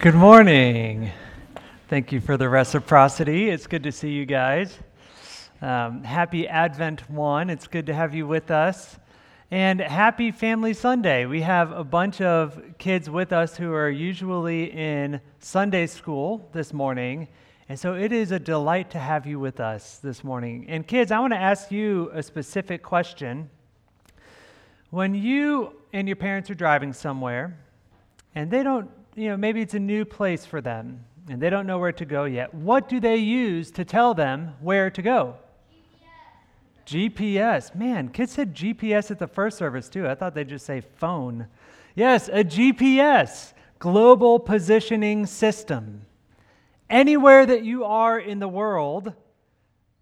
Good morning. Thank you for the reciprocity. It's good to see you guys. Um, happy Advent 1. It's good to have you with us. And happy Family Sunday. We have a bunch of kids with us who are usually in Sunday school this morning. And so it is a delight to have you with us this morning. And kids, I want to ask you a specific question. When you and your parents are driving somewhere and they don't you know, maybe it's a new place for them and they don't know where to go yet. What do they use to tell them where to go? GPS. GPS. Man, kids said GPS at the first service too. I thought they'd just say phone. Yes, a GPS, global positioning system. Anywhere that you are in the world,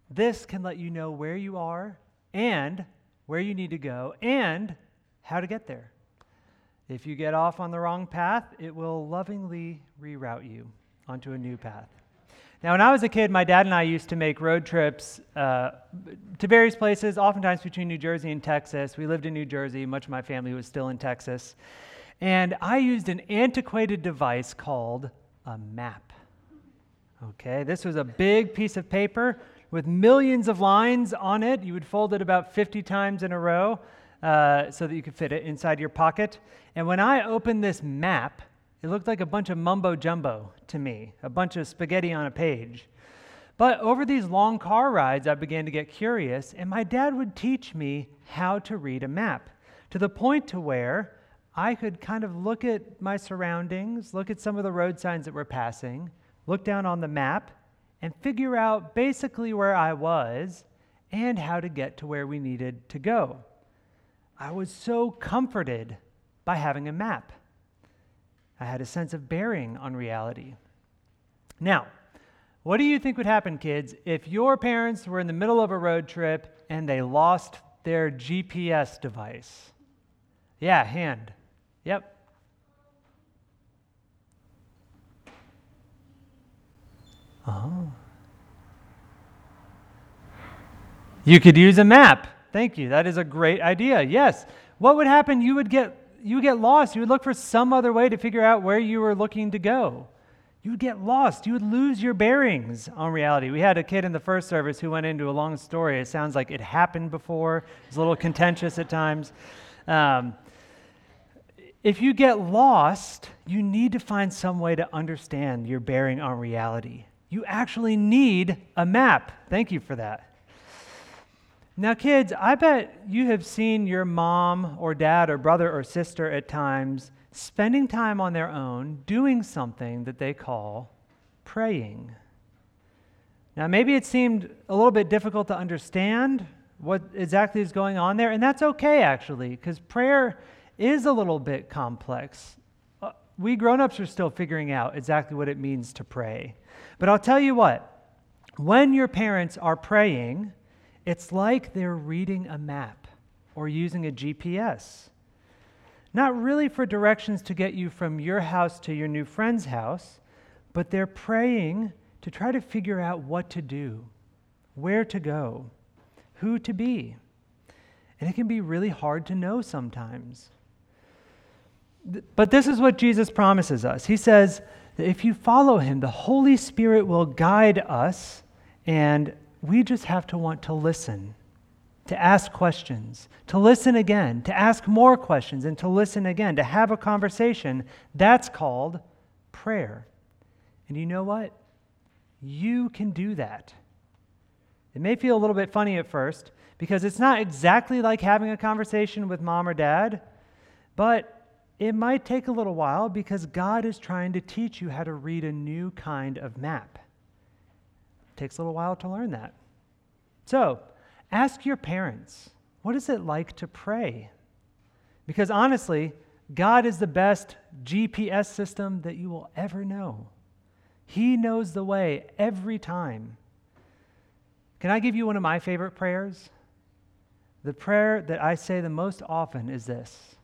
this can let you know where you are and where you need to go and how to get there. If you get off on the wrong path, it will lovingly reroute you onto a new path. Now, when I was a kid, my dad and I used to make road trips uh, to various places, oftentimes between New Jersey and Texas. We lived in New Jersey, much of my family was still in Texas. And I used an antiquated device called a map. Okay, this was a big piece of paper with millions of lines on it. You would fold it about 50 times in a row uh, so that you could fit it inside your pocket. And when I opened this map, it looked like a bunch of mumbo jumbo to me, a bunch of spaghetti on a page. But over these long car rides, I began to get curious, and my dad would teach me how to read a map to the point to where I could kind of look at my surroundings, look at some of the road signs that were passing, look down on the map, and figure out basically where I was and how to get to where we needed to go. I was so comforted by having a map. I had a sense of bearing on reality. Now, what do you think would happen, kids, if your parents were in the middle of a road trip and they lost their GPS device? Yeah, hand. Yep. Oh. You could use a map. Thank you. That is a great idea. Yes. What would happen? You would get you would get lost. You would look for some other way to figure out where you were looking to go. You would get lost. You would lose your bearings on reality. We had a kid in the first service who went into a long story. It sounds like it happened before. It's a little contentious at times. Um, if you get lost, you need to find some way to understand your bearing on reality. You actually need a map. Thank you for that. Now, kids, I bet you have seen your mom or dad or brother or sister at times spending time on their own doing something that they call praying. Now, maybe it seemed a little bit difficult to understand what exactly is going on there, and that's okay actually, because prayer is a little bit complex. Uh, we grown ups are still figuring out exactly what it means to pray. But I'll tell you what, when your parents are praying, it's like they're reading a map or using a GPS. Not really for directions to get you from your house to your new friend's house, but they're praying to try to figure out what to do, where to go, who to be. And it can be really hard to know sometimes. But this is what Jesus promises us. He says that if you follow him, the Holy Spirit will guide us and we just have to want to listen, to ask questions, to listen again, to ask more questions, and to listen again, to have a conversation. That's called prayer. And you know what? You can do that. It may feel a little bit funny at first because it's not exactly like having a conversation with mom or dad, but it might take a little while because God is trying to teach you how to read a new kind of map. Takes a little while to learn that. So, ask your parents, what is it like to pray? Because honestly, God is the best GPS system that you will ever know. He knows the way every time. Can I give you one of my favorite prayers? The prayer that I say the most often is this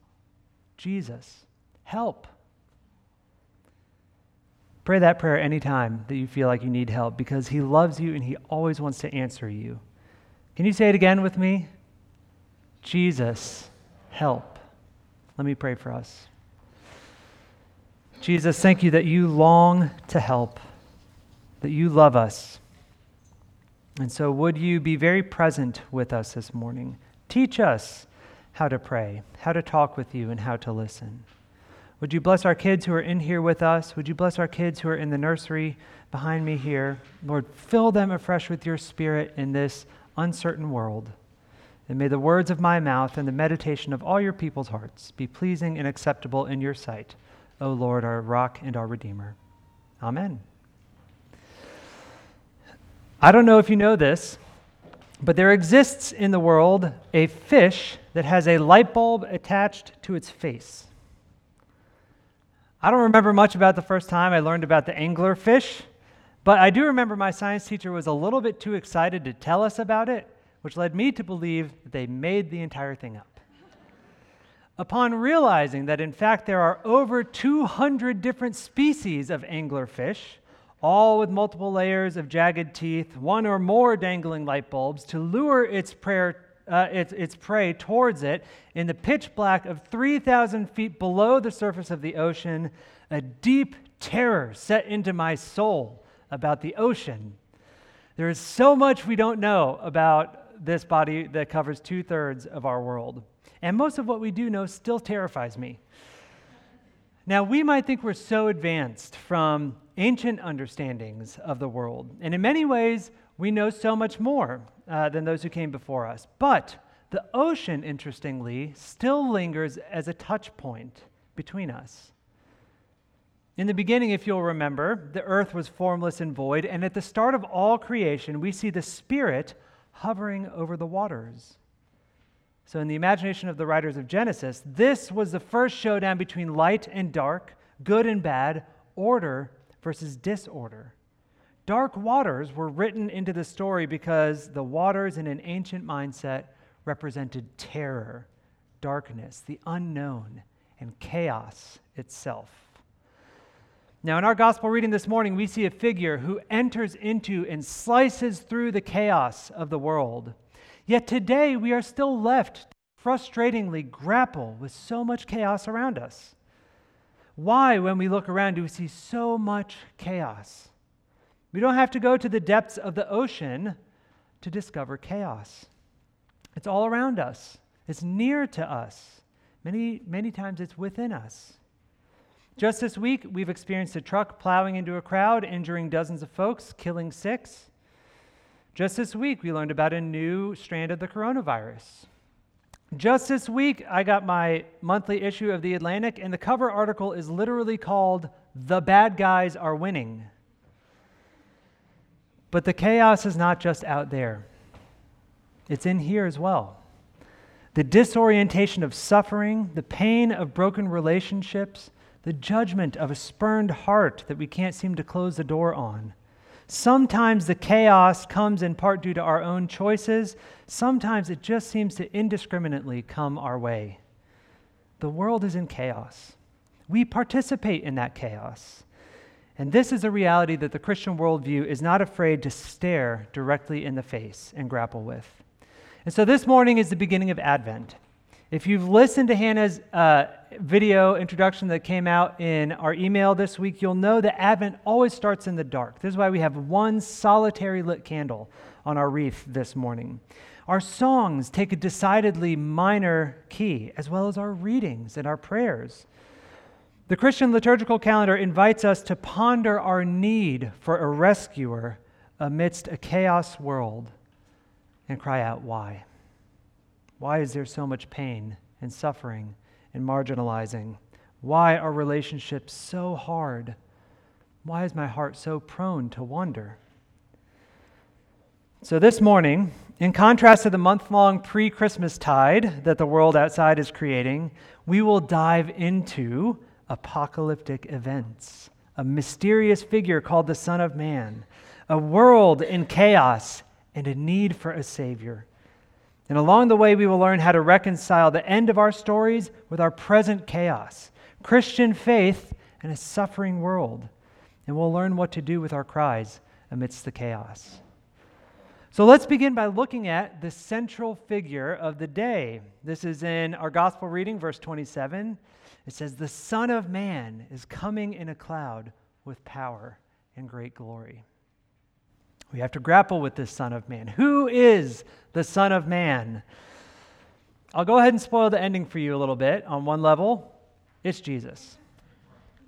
Jesus, help. Pray that prayer anytime that you feel like you need help because He loves you and He always wants to answer you. Can you say it again with me? Jesus, help. Let me pray for us. Jesus, thank you that you long to help, that you love us. And so, would you be very present with us this morning? Teach us how to pray, how to talk with you, and how to listen. Would you bless our kids who are in here with us? Would you bless our kids who are in the nursery behind me here? Lord, fill them afresh with your spirit in this uncertain world. And may the words of my mouth and the meditation of all your people's hearts be pleasing and acceptable in your sight. O Lord, our rock and our redeemer. Amen. I don't know if you know this, but there exists in the world a fish that has a light bulb attached to its face. I don't remember much about the first time I learned about the anglerfish, but I do remember my science teacher was a little bit too excited to tell us about it, which led me to believe that they made the entire thing up. Upon realizing that, in fact, there are over 200 different species of anglerfish, all with multiple layers of jagged teeth, one or more dangling light bulbs to lure its, prayer, uh, its, its prey towards it in the pitch black of 3,000 feet below the surface of the ocean, a deep terror set into my soul about the ocean. There is so much we don't know about this body that covers two thirds of our world. And most of what we do know still terrifies me. Now, we might think we're so advanced from ancient understandings of the world, and in many ways, we know so much more uh, than those who came before us. But the ocean, interestingly, still lingers as a touch point between us. In the beginning, if you'll remember, the earth was formless and void, and at the start of all creation, we see the Spirit hovering over the waters. So, in the imagination of the writers of Genesis, this was the first showdown between light and dark, good and bad, order versus disorder. Dark waters were written into the story because the waters in an ancient mindset represented terror, darkness, the unknown, and chaos itself. Now, in our gospel reading this morning, we see a figure who enters into and slices through the chaos of the world. Yet today we are still left frustratingly grapple with so much chaos around us. Why, when we look around, do we see so much chaos? We don't have to go to the depths of the ocean to discover chaos. It's all around us, it's near to us. Many, many times it's within us. Just this week, we've experienced a truck plowing into a crowd, injuring dozens of folks, killing six. Just this week, we learned about a new strand of the coronavirus. Just this week, I got my monthly issue of The Atlantic, and the cover article is literally called The Bad Guys Are Winning. But the chaos is not just out there, it's in here as well. The disorientation of suffering, the pain of broken relationships, the judgment of a spurned heart that we can't seem to close the door on. Sometimes the chaos comes in part due to our own choices. Sometimes it just seems to indiscriminately come our way. The world is in chaos. We participate in that chaos. And this is a reality that the Christian worldview is not afraid to stare directly in the face and grapple with. And so this morning is the beginning of Advent. If you've listened to Hannah's uh, video introduction that came out in our email this week, you'll know that Advent always starts in the dark. This is why we have one solitary lit candle on our wreath this morning. Our songs take a decidedly minor key, as well as our readings and our prayers. The Christian liturgical calendar invites us to ponder our need for a rescuer amidst a chaos world and cry out, Why? Why is there so much pain and suffering and marginalizing? Why are relationships so hard? Why is my heart so prone to wonder? So, this morning, in contrast to the month long pre Christmas tide that the world outside is creating, we will dive into apocalyptic events, a mysterious figure called the Son of Man, a world in chaos, and a need for a Savior. And along the way, we will learn how to reconcile the end of our stories with our present chaos, Christian faith, and a suffering world. And we'll learn what to do with our cries amidst the chaos. So let's begin by looking at the central figure of the day. This is in our gospel reading, verse 27. It says, The Son of Man is coming in a cloud with power and great glory. We have to grapple with this Son of Man. Who is the Son of Man? I'll go ahead and spoil the ending for you a little bit. On one level, it's Jesus.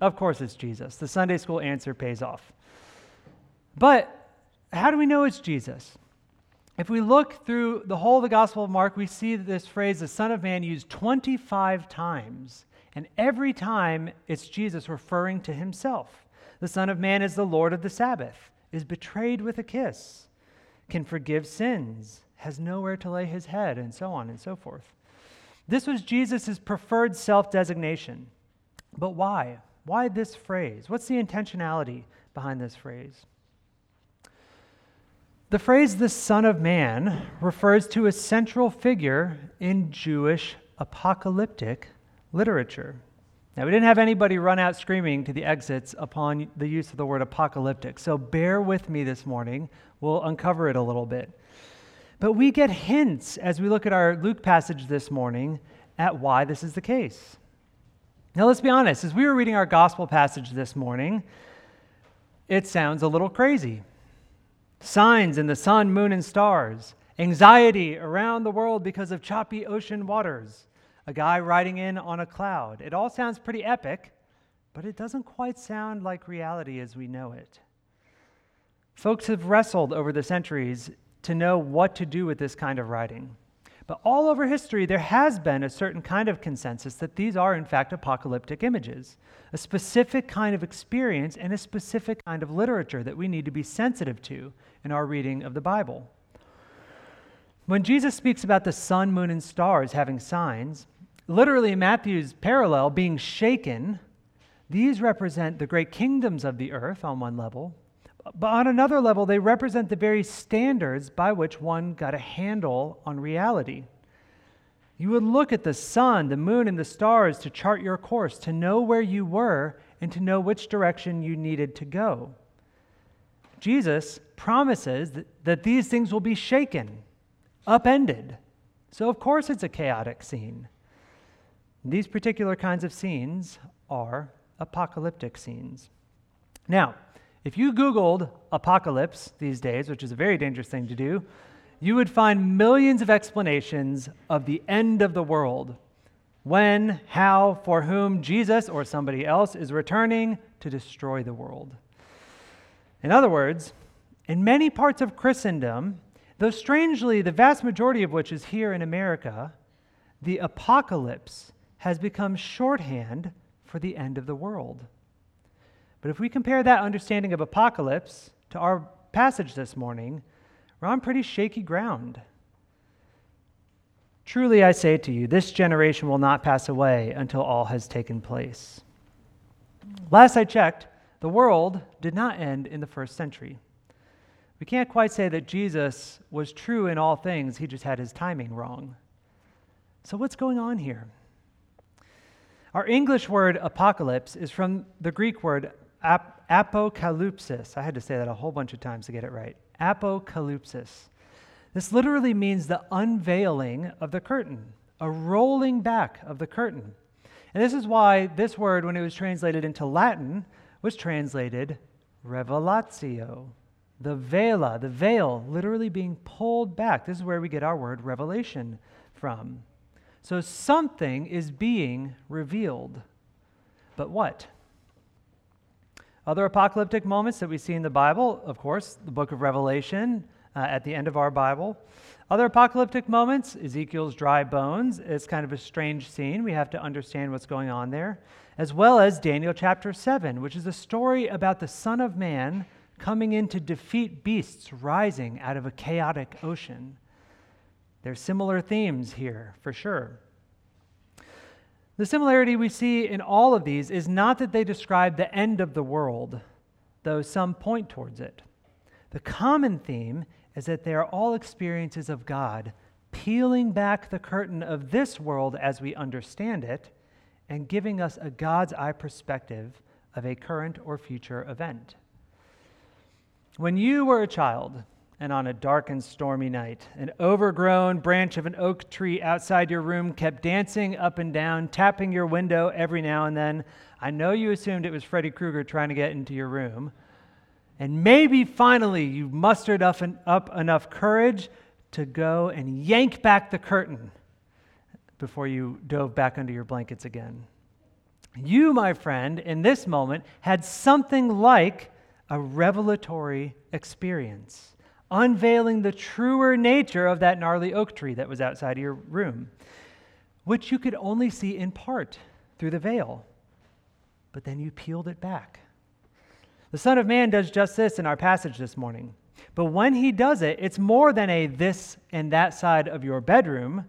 Of course, it's Jesus. The Sunday school answer pays off. But how do we know it's Jesus? If we look through the whole of the Gospel of Mark, we see this phrase, the Son of Man, used 25 times. And every time it's Jesus referring to himself. The Son of Man is the Lord of the Sabbath, is betrayed with a kiss, can forgive sins, has nowhere to lay his head, and so on and so forth. This was Jesus' preferred self designation. But why? Why this phrase? What's the intentionality behind this phrase? The phrase the Son of Man refers to a central figure in Jewish apocalyptic literature. Now, we didn't have anybody run out screaming to the exits upon the use of the word apocalyptic, so bear with me this morning. We'll uncover it a little bit. But we get hints as we look at our Luke passage this morning at why this is the case. Now, let's be honest, as we were reading our gospel passage this morning, it sounds a little crazy. Signs in the sun, moon, and stars, anxiety around the world because of choppy ocean waters a guy riding in on a cloud. It all sounds pretty epic, but it doesn't quite sound like reality as we know it. Folks have wrestled over the centuries to know what to do with this kind of writing. But all over history, there has been a certain kind of consensus that these are, in fact, apocalyptic images, a specific kind of experience and a specific kind of literature that we need to be sensitive to in our reading of the Bible. When Jesus speaks about the sun, moon, and stars having signs, Literally, Matthew's parallel being shaken, these represent the great kingdoms of the earth on one level, but on another level, they represent the very standards by which one got a handle on reality. You would look at the sun, the moon, and the stars to chart your course, to know where you were, and to know which direction you needed to go. Jesus promises that, that these things will be shaken, upended. So, of course, it's a chaotic scene. These particular kinds of scenes are apocalyptic scenes. Now, if you Googled apocalypse these days, which is a very dangerous thing to do, you would find millions of explanations of the end of the world when, how, for whom Jesus or somebody else is returning to destroy the world. In other words, in many parts of Christendom, though strangely the vast majority of which is here in America, the apocalypse has become shorthand for the end of the world. But if we compare that understanding of apocalypse to our passage this morning, we're on pretty shaky ground. Truly, I say to you, this generation will not pass away until all has taken place. Last I checked, the world did not end in the first century. We can't quite say that Jesus was true in all things, he just had his timing wrong. So, what's going on here? Our English word apocalypse is from the Greek word ap- apocalypsis. I had to say that a whole bunch of times to get it right. Apocalypsis. This literally means the unveiling of the curtain, a rolling back of the curtain. And this is why this word, when it was translated into Latin, was translated revelatio. The vela, the veil, literally being pulled back. This is where we get our word revelation from. So something is being revealed. But what? Other apocalyptic moments that we see in the Bible, of course, the book of Revelation uh, at the end of our Bible. Other apocalyptic moments, Ezekiel's dry bones. It's kind of a strange scene. We have to understand what's going on there. As well as Daniel chapter 7, which is a story about the Son of Man coming in to defeat beasts rising out of a chaotic ocean. There's similar themes here, for sure. The similarity we see in all of these is not that they describe the end of the world, though some point towards it. The common theme is that they are all experiences of God peeling back the curtain of this world as we understand it and giving us a God's eye perspective of a current or future event. When you were a child, and on a dark and stormy night. An overgrown branch of an oak tree outside your room kept dancing up and down, tapping your window every now and then. I know you assumed it was Freddy Krueger trying to get into your room. And maybe finally you mustered up, up enough courage to go and yank back the curtain before you dove back under your blankets again. You, my friend, in this moment had something like a revelatory experience, unveiling the truer nature of that gnarly oak tree that was outside your room, which you could only see in part through the veil. But then you peeled it back. The Son of Man does just this in our passage this morning. But when he does it, it's more than a this and that side of your bedroom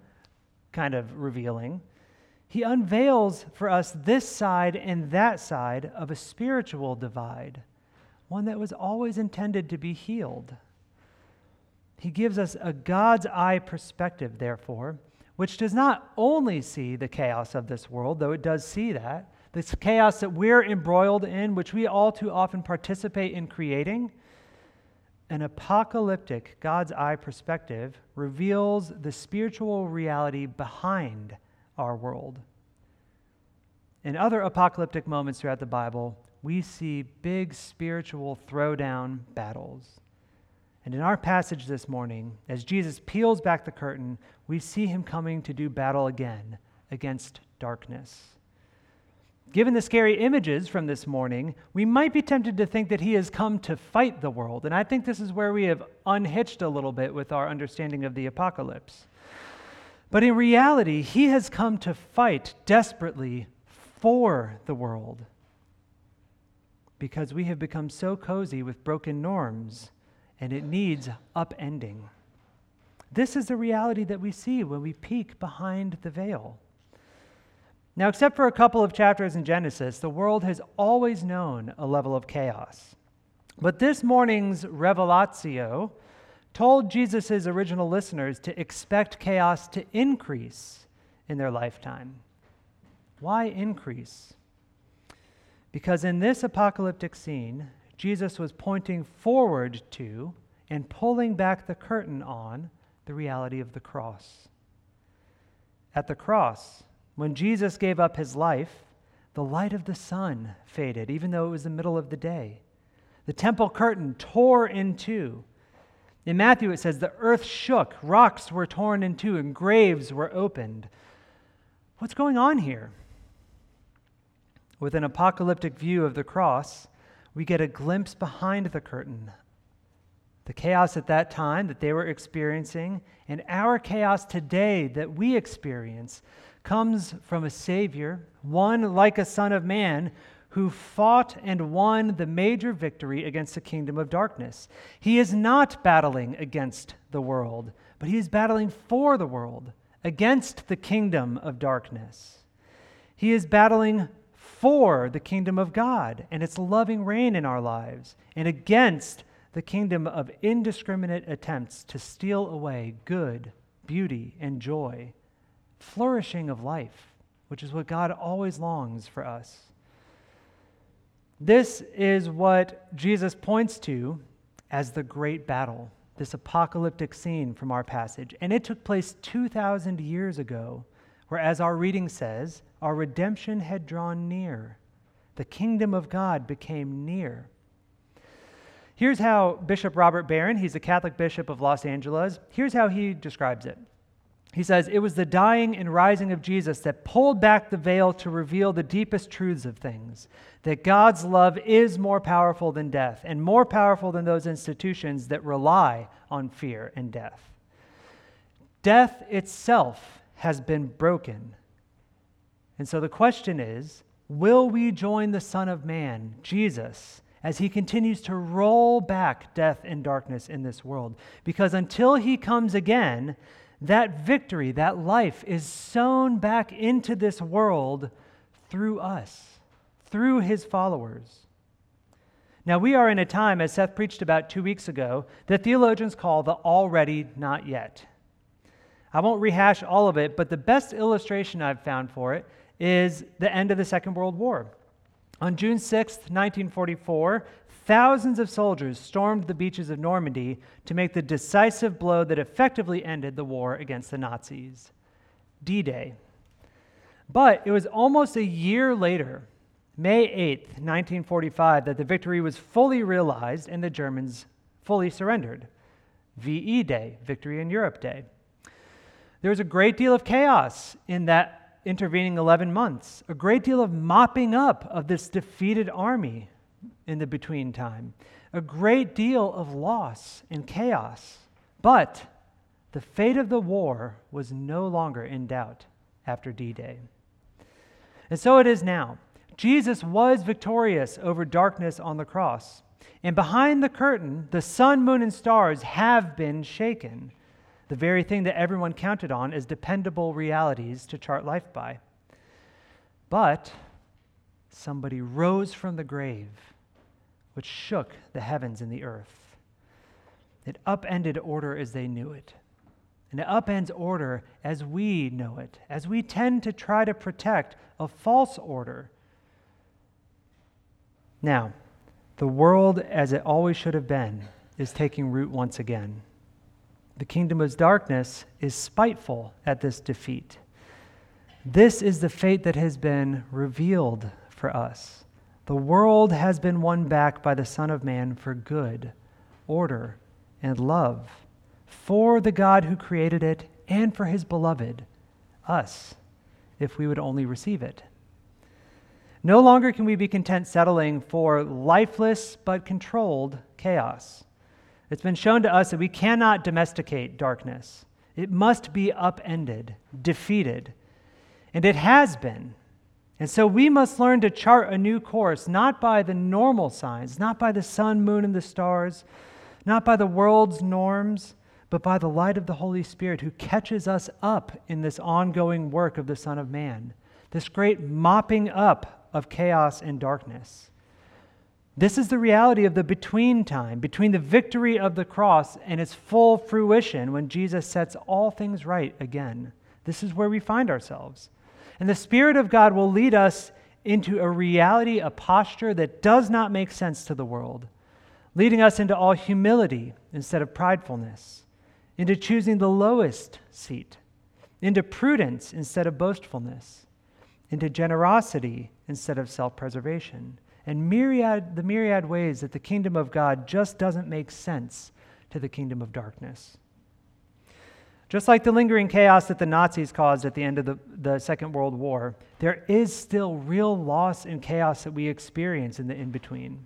kind of revealing. He unveils for us this side and that side of a spiritual divide, one that was always intended to be healed. He gives us a God's eye perspective, therefore, which does not only see the chaos of this world, though it does see that, this chaos that we're embroiled in, which we all too often participate in creating an apocalyptic God's eye perspective reveals the spiritual reality behind our world. In other apocalyptic moments throughout the Bible, we see big spiritual throwdown battles. And in our passage this morning, as Jesus peels back the curtain, we see him coming to do battle again against darkness. Given the scary images from this morning, we might be tempted to think that he has come to fight the world. And I think this is where we have unhitched a little bit with our understanding of the apocalypse. But in reality, he has come to fight desperately for the world because we have become so cozy with broken norms and it needs upending. This is the reality that we see when we peek behind the veil. Now, except for a couple of chapters in Genesis, the world has always known a level of chaos. But this morning's revelatio told Jesus' original listeners to expect chaos to increase in their lifetime. Why increase? Because in this apocalyptic scene, Jesus was pointing forward to and pulling back the curtain on the reality of the cross. At the cross, when Jesus gave up his life, the light of the sun faded, even though it was the middle of the day. The temple curtain tore in two. In Matthew, it says the earth shook, rocks were torn in two, and graves were opened. What's going on here? With an apocalyptic view of the cross, we get a glimpse behind the curtain. The chaos at that time that they were experiencing, and our chaos today that we experience, comes from a Savior, one like a Son of Man, who fought and won the major victory against the kingdom of darkness. He is not battling against the world, but he is battling for the world, against the kingdom of darkness. He is battling for the kingdom of God and its loving reign in our lives, and against the kingdom of indiscriminate attempts to steal away good, beauty, and joy flourishing of life, which is what God always longs for us. This is what Jesus points to as the great battle, this apocalyptic scene from our passage. And it took place 2,000 years ago, where, as our reading says, our redemption had drawn near. The kingdom of God became near. Here's how Bishop Robert Barron, he's a Catholic bishop of Los Angeles, here's how he describes it. He says, It was the dying and rising of Jesus that pulled back the veil to reveal the deepest truths of things that God's love is more powerful than death and more powerful than those institutions that rely on fear and death. Death itself has been broken. And so the question is will we join the Son of Man, Jesus? as he continues to roll back death and darkness in this world. Because until he comes again, that victory, that life is sown back into this world through us, through his followers. Now, we are in a time, as Seth preached about two weeks ago, that theologians call the already not yet. I won't rehash all of it, but the best illustration I've found for it is the end of the Second World War. On June 6, 1944, thousands of soldiers stormed the beaches of Normandy to make the decisive blow that effectively ended the war against the Nazis D Day. But it was almost a year later, May 8, 1945, that the victory was fully realized and the Germans fully surrendered. VE Day, Victory in Europe Day. There was a great deal of chaos in that intervening 11 months, a great deal of mopping up of this defeated army in the between time, a great deal of loss and chaos. But the fate of the war was no longer in doubt after D Day. And so it is now. Jesus was victorious over darkness on the cross. And behind the curtain, the sun, moon, and stars have been shaken, the very thing that everyone counted on as dependable realities to chart life by. But somebody rose from the grave, which shook the heavens and the earth. It upended order as they knew it. And it upends order as we know it, as we tend to try to protect a false order. Now, the world as it always should have been is taking root once again. The kingdom of darkness is spiteful at this defeat. This is the fate that has been revealed for us. The world has been won back by the Son of Man for good, order, and love, for the God who created it and for his beloved, us, if we would only receive it. No longer can we be content settling for lifeless but controlled chaos. It's been shown to us that we cannot domesticate darkness. It must be upended, defeated. And it has been. And so we must learn to chart a new course, not by the normal signs, not by the sun, moon, and the stars, not by the world's norms, but by the light of the Holy Spirit who catches us up in this ongoing work of the Son of Man, this great mopping up of chaos and darkness. This is the reality of the between time, between the victory of the cross and its full fruition when Jesus sets all things right again. This is where we find ourselves. And the Spirit of God will lead us into a reality, a posture that does not make sense to the world, leading us into all humility instead of pridefulness, into choosing the lowest seat, into prudence instead of boastfulness into generosity instead of self preservation, and myriad, the myriad ways that the kingdom of God just doesn't make sense to the kingdom of darkness. Just like the lingering chaos that the Nazis caused at the end of the, the Second World War, there is still real loss and chaos that we experience in the in between.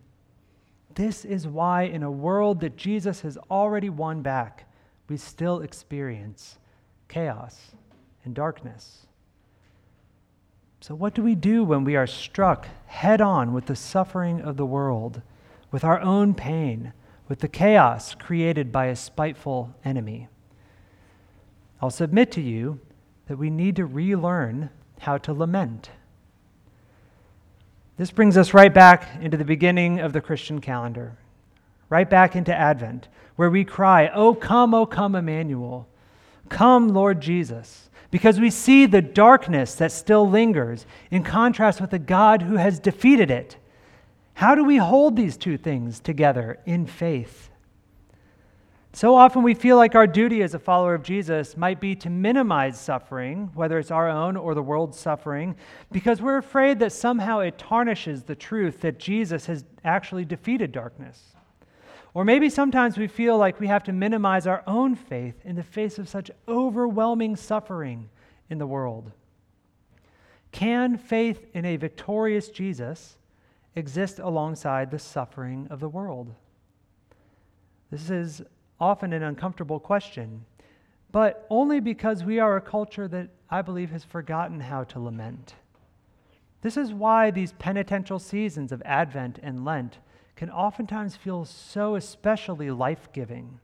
This is why, in a world that Jesus has already won back, we still experience chaos and darkness. So, what do we do when we are struck head on with the suffering of the world, with our own pain, with the chaos created by a spiteful enemy? I'll submit to you that we need to relearn how to lament. This brings us right back into the beginning of the Christian calendar, right back into Advent, where we cry, Oh, come, oh, come, Emmanuel. Come, Lord Jesus because we see the darkness that still lingers in contrast with the God who has defeated it. How do we hold these two things together in faith? So often we feel like our duty as a follower of Jesus might be to minimize suffering, whether it's our own or the world's suffering, because we're afraid that somehow it tarnishes the truth that Jesus has actually defeated darkness. Or maybe sometimes we feel like we have to minimize our own faith in the face of such overwhelming suffering in the world. Can faith in a victorious Jesus exist alongside the suffering of the world? This is often an uncomfortable question, but only because we are a culture that I believe has forgotten how to lament. This is why these penitential seasons of Advent and Lent can oftentimes feel so especially life giving.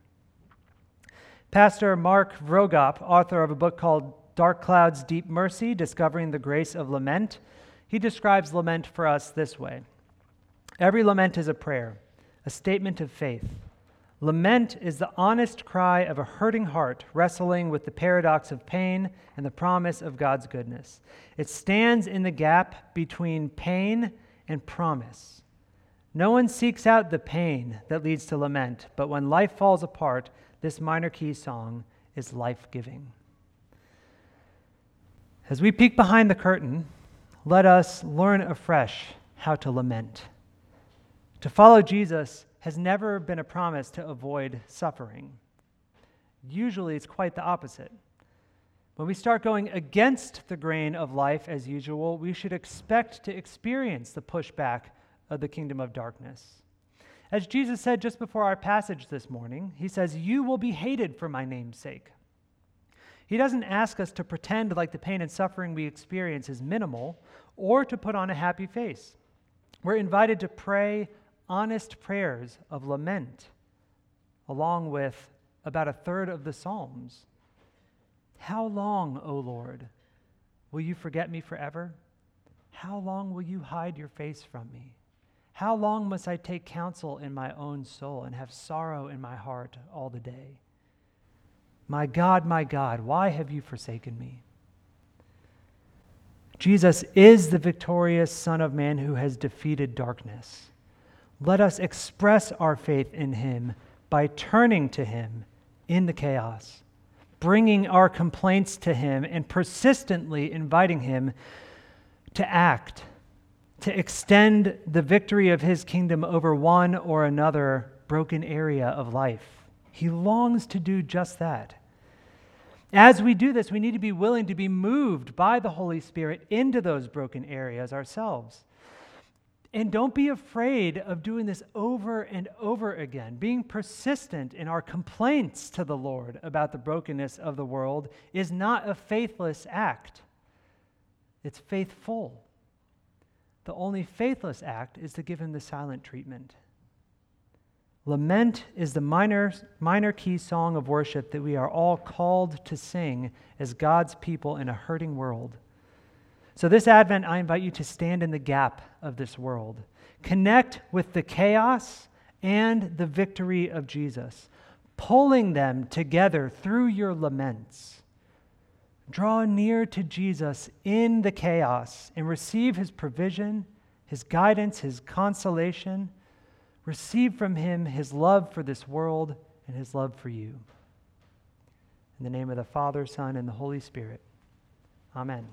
Pastor Mark Vroegop, author of a book called Dark Clouds, Deep Mercy Discovering the Grace of Lament, he describes lament for us this way Every lament is a prayer, a statement of faith. Lament is the honest cry of a hurting heart wrestling with the paradox of pain and the promise of God's goodness. It stands in the gap between pain and promise. No one seeks out the pain that leads to lament, but when life falls apart, this minor key song is life giving. As we peek behind the curtain, let us learn afresh how to lament. To follow Jesus has never been a promise to avoid suffering. Usually, it's quite the opposite. When we start going against the grain of life as usual, we should expect to experience the pushback of the kingdom of darkness. As Jesus said just before our passage this morning, he says, You will be hated for my name's sake. He doesn't ask us to pretend like the pain and suffering we experience is minimal or to put on a happy face. We're invited to pray honest prayers of lament, along with about a third of the Psalms. How long, O Lord, will you forget me forever? How long will you hide your face from me? How long must I take counsel in my own soul and have sorrow in my heart all the day? My God, my God, why have you forsaken me? Jesus is the victorious Son of Man who has defeated darkness. Let us express our faith in him by turning to him in the chaos, bringing our complaints to him, and persistently inviting him to act, to extend the victory of his kingdom over one or another broken area of life. He longs to do just that. As we do this, we need to be willing to be moved by the Holy Spirit into those broken areas ourselves. And don't be afraid of doing this over and over again. Being persistent in our complaints to the Lord about the brokenness of the world is not a faithless act, it's faithful. The only faithless act is to give him the silent treatment. Lament is the minor, minor key song of worship that we are all called to sing as God's people in a hurting world. So, this Advent, I invite you to stand in the gap of this world. Connect with the chaos and the victory of Jesus, pulling them together through your laments. Draw near to Jesus in the chaos and receive his provision, his guidance, his consolation Receive from him his love for this world and his love for you. In the name of the Father, Son, and the Holy Spirit. Amen.